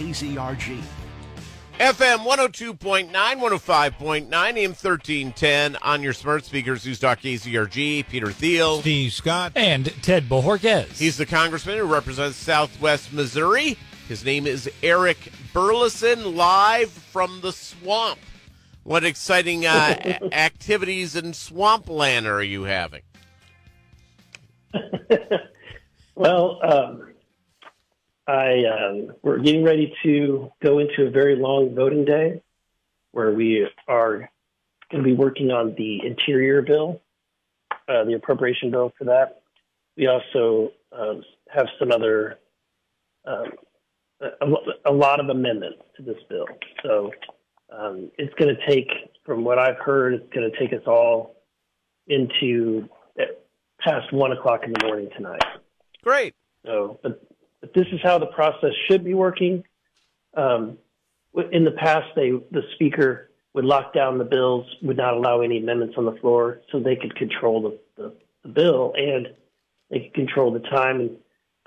KZRG. FM 102.9, 105.9, AM 1310 on your smart speakers. Who's Doc KZRG, Peter Thiele, Steve Scott, and Ted Bojorquez. He's the congressman who represents Southwest Missouri. His name is Eric Burlison, live from the swamp. What exciting uh, activities in swampland are you having? well, um, I um, we're getting ready to go into a very long voting day, where we are going to be working on the interior bill, uh, the appropriation bill for that. We also uh, have some other um, a, a, lot of amendments to this bill. So um, it's going to take, from what I've heard, it's going to take us all into past one o'clock in the morning tonight. Great. So, but but this is how the process should be working. Um, in the past, they the speaker would lock down the bills, would not allow any amendments on the floor, so they could control the, the, the bill and they could control the time. And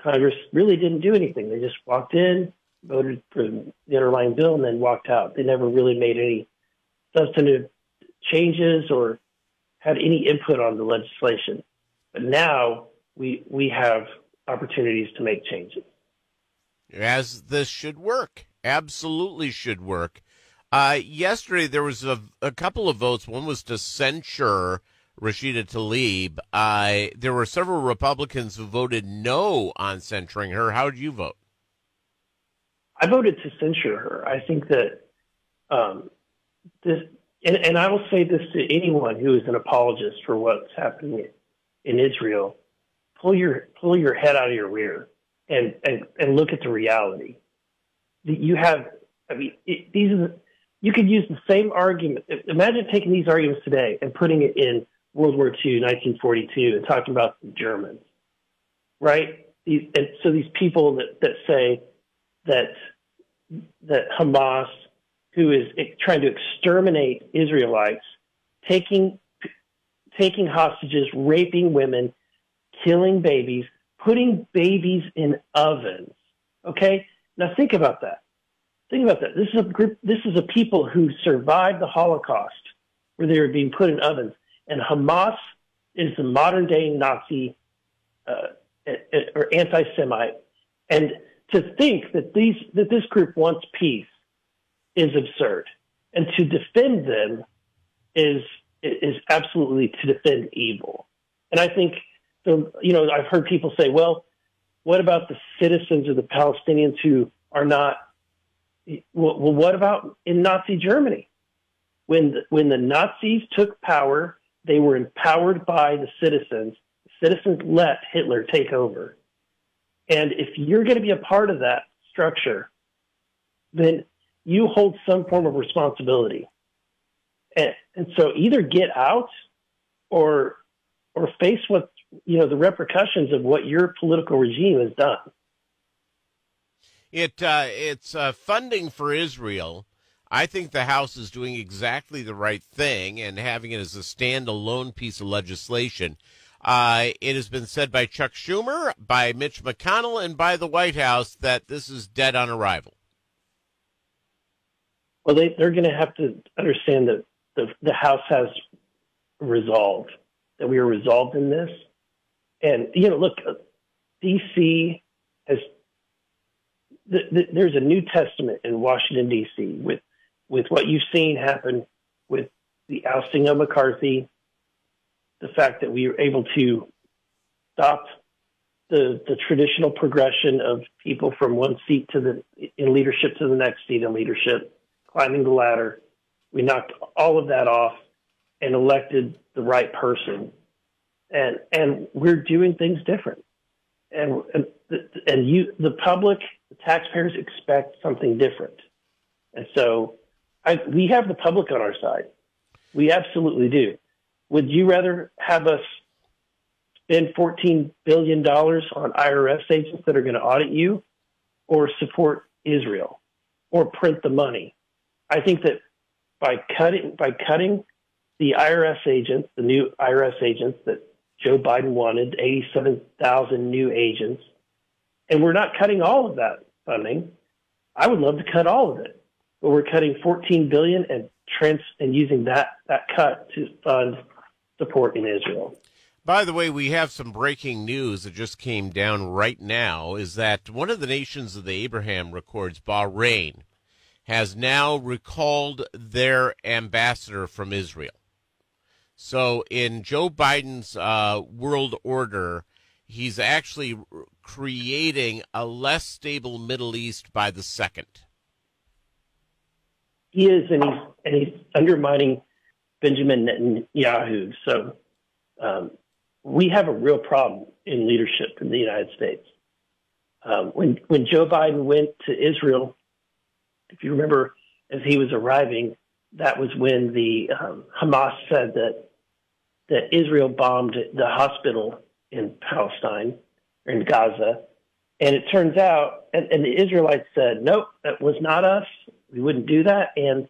Congress really didn't do anything. They just walked in, voted for the underlying bill, and then walked out. They never really made any substantive changes or had any input on the legislation. But now we we have opportunities to make changes. As this should work. Absolutely should work. Uh, yesterday, there was a, a, couple of votes. One was to censure Rashida Tlaib. Uh, there were several Republicans who voted no on censuring her. How did you vote? I voted to censure her. I think that um, this, and, and I will say this to anyone who is an apologist for what's happening in Israel pull your pull your head out of your rear and and, and look at the reality. that You have, I mean, it, these are you could use the same argument. Imagine taking these arguments today and putting it in World War II, 1942, and talking about the Germans, right? These, and so these people that, that say that that Hamas, who is trying to exterminate Israelites, taking taking hostages, raping women, killing babies, putting babies in ovens. Okay? Now think about that. Think about that. This is a group, this is a people who survived the Holocaust where they were being put in ovens. And Hamas is the modern day Nazi uh, or anti Semite. And to think that these that this group wants peace is absurd. And to defend them is is absolutely to defend evil. And I think so, you know, I've heard people say, well, what about the citizens of the Palestinians who are not? Well, what about in Nazi Germany? When the, when the Nazis took power, they were empowered by the citizens. The citizens let Hitler take over. And if you're going to be a part of that structure, then you hold some form of responsibility. And, and so either get out or or face what you know the repercussions of what your political regime has done. It uh, it's uh, funding for Israel. I think the House is doing exactly the right thing and having it as a standalone piece of legislation. Uh, it has been said by Chuck Schumer, by Mitch McConnell, and by the White House that this is dead on arrival. Well, they, they're going to have to understand that the, the House has resolved, that we are resolved in this, and you know, look, D.C. has the, the, there's a New Testament in Washington D.C. with with what you've seen happen with the ousting of McCarthy, the fact that we were able to stop the the traditional progression of people from one seat to the in leadership to the next seat in leadership, climbing the ladder. We knocked all of that off and elected the right person and and we're doing things different. And and, and you, the public, the taxpayers expect something different. And so, I, we have the public on our side. We absolutely do. Would you rather have us spend $14 billion on IRS agents that are going to audit you or support Israel or print the money? I think that by cutting, by cutting the IRS agents, the new IRS agents that Joe Biden wanted 87,000 new agents. And we're not cutting all of that funding. I would love to cut all of it, but we're cutting 14 billion and trans and using that that cut to fund support in Israel. By the way, we have some breaking news that just came down right now is that one of the nations of the Abraham Accords, Bahrain, has now recalled their ambassador from Israel. So in Joe Biden's uh, world order, he's actually creating a less stable Middle East by the second. He is, and he's and he's undermining Benjamin Netanyahu. So um, we have a real problem in leadership in the United States. Um, when when Joe Biden went to Israel, if you remember, as he was arriving, that was when the um, Hamas said that that Israel bombed the hospital in Palestine in Gaza, and it turns out, and, and the Israelites said, "Nope, that was not us. We wouldn't do that." And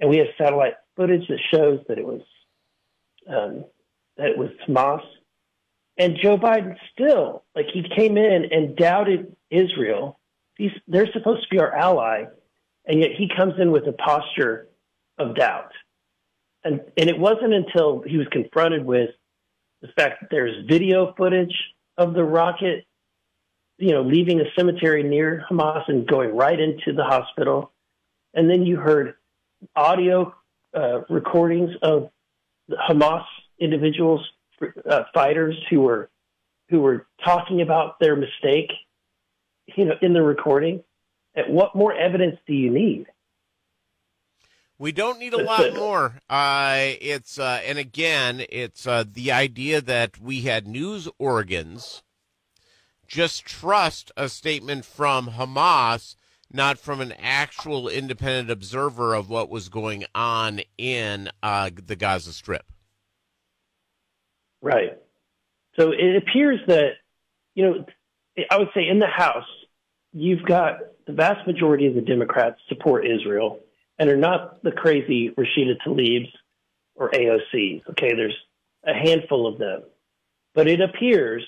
and we have satellite footage that shows that it was um, that it was Hamas and Joe Biden still, like he came in and doubted Israel. He's, they're supposed to be our ally, and yet he comes in with a posture of doubt. And, and it wasn't until he was confronted with the fact that there's video footage of the rocket, you know, leaving a cemetery near Hamas and going right into the hospital. And then you heard audio uh, recordings of Hamas individuals uh, fighters who were who were talking about their mistake, you know, in the recording. what more evidence do you need? We don't need a lot more. Uh, it's uh, and again, it's uh, the idea that we had news organs just trust a statement from Hamas, not from an actual independent observer of what was going on in uh, the Gaza Strip. Right. So it appears that, you know, I would say in the House, you've got the vast majority of the Democrats support Israel and are not the crazy Rashida Tlaibs or AOCs. Okay, there's a handful of them. But it appears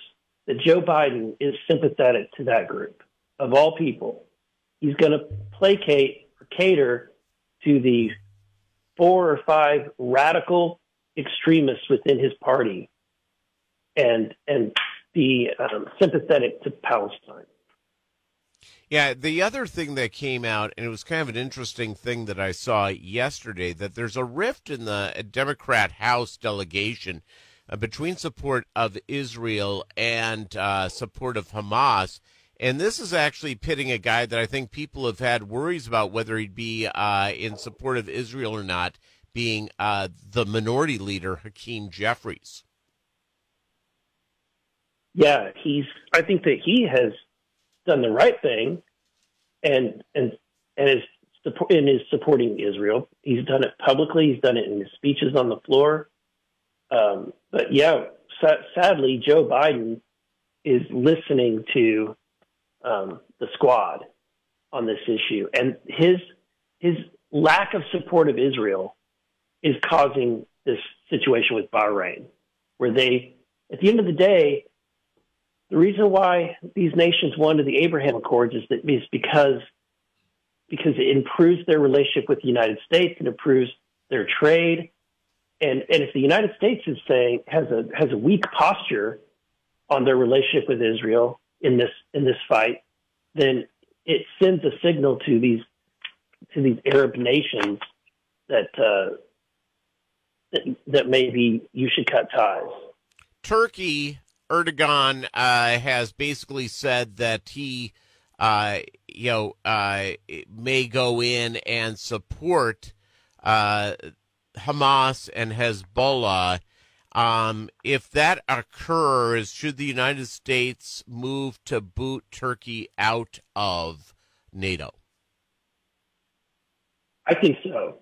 that Joe Biden is sympathetic to that group. Of all people, he's going to placate or cater to the four or five radical extremists within his party and and be um, sympathetic to Palestine. Yeah, the other thing that came out, and it was kind of an interesting thing that I saw yesterday, that there's a rift in the Democrat House delegation uh, between support of Israel and uh, support of Hamas. And this is actually pitting a guy that I think people have had worries about whether he'd be uh, in support of Israel or not, being uh, the minority leader, Hakeem Jeffries yeah, he's. I think that he has done the right thing, and and and is and is supporting Israel. He's done it publicly. He's done it in his speeches on the floor. Um, but yeah, sadly, Joe Biden is listening to um, the squad on this issue, and his his lack of support of Israel is causing this situation with Bahrain, where they, at the end of the day, the reason why these nations wanted the Abraham Accords is that is because because it improves their relationship with the United States, it improves their trade, and and if the United States is saying has a has a weak posture on their relationship with Israel in this in this fight, then it sends a signal to these to these Arab nations that uh, that, that maybe you should cut ties. Turkey Erdogan uh, has basically said that he, uh, you know, uh, may go in and support uh, Hamas and Hezbollah. Um, if that occurs, should the United States move to boot Turkey out of NATO? I think so.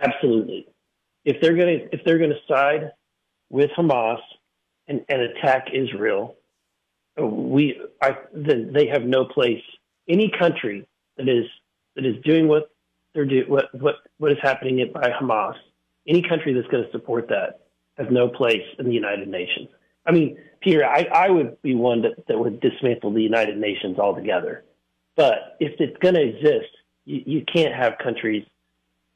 Absolutely. If they're going to if they're going to side with Hamas and, and attack Israel, uh, we I, they have no place. Any country that is that is doing what they're do what what what is happening by Hamas, any country that's going to support that has no place in the United Nations. I mean, Peter, I, I would be one that, that would dismantle the United Nations altogether. But if it's going to exist, you, you can't have countries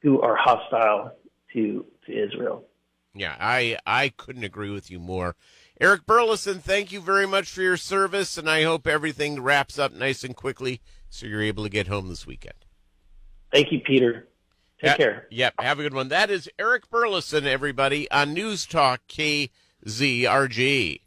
who are hostile to to Israel. Yeah, I I couldn't agree with you more. Eric Burlison, thank you very much for your service, and I hope everything wraps up nice and quickly so you're able to get home this weekend. Thank you, Peter. Take care. Yep, have a good one. That is Eric Burlison, everybody, on News Talk KZRG.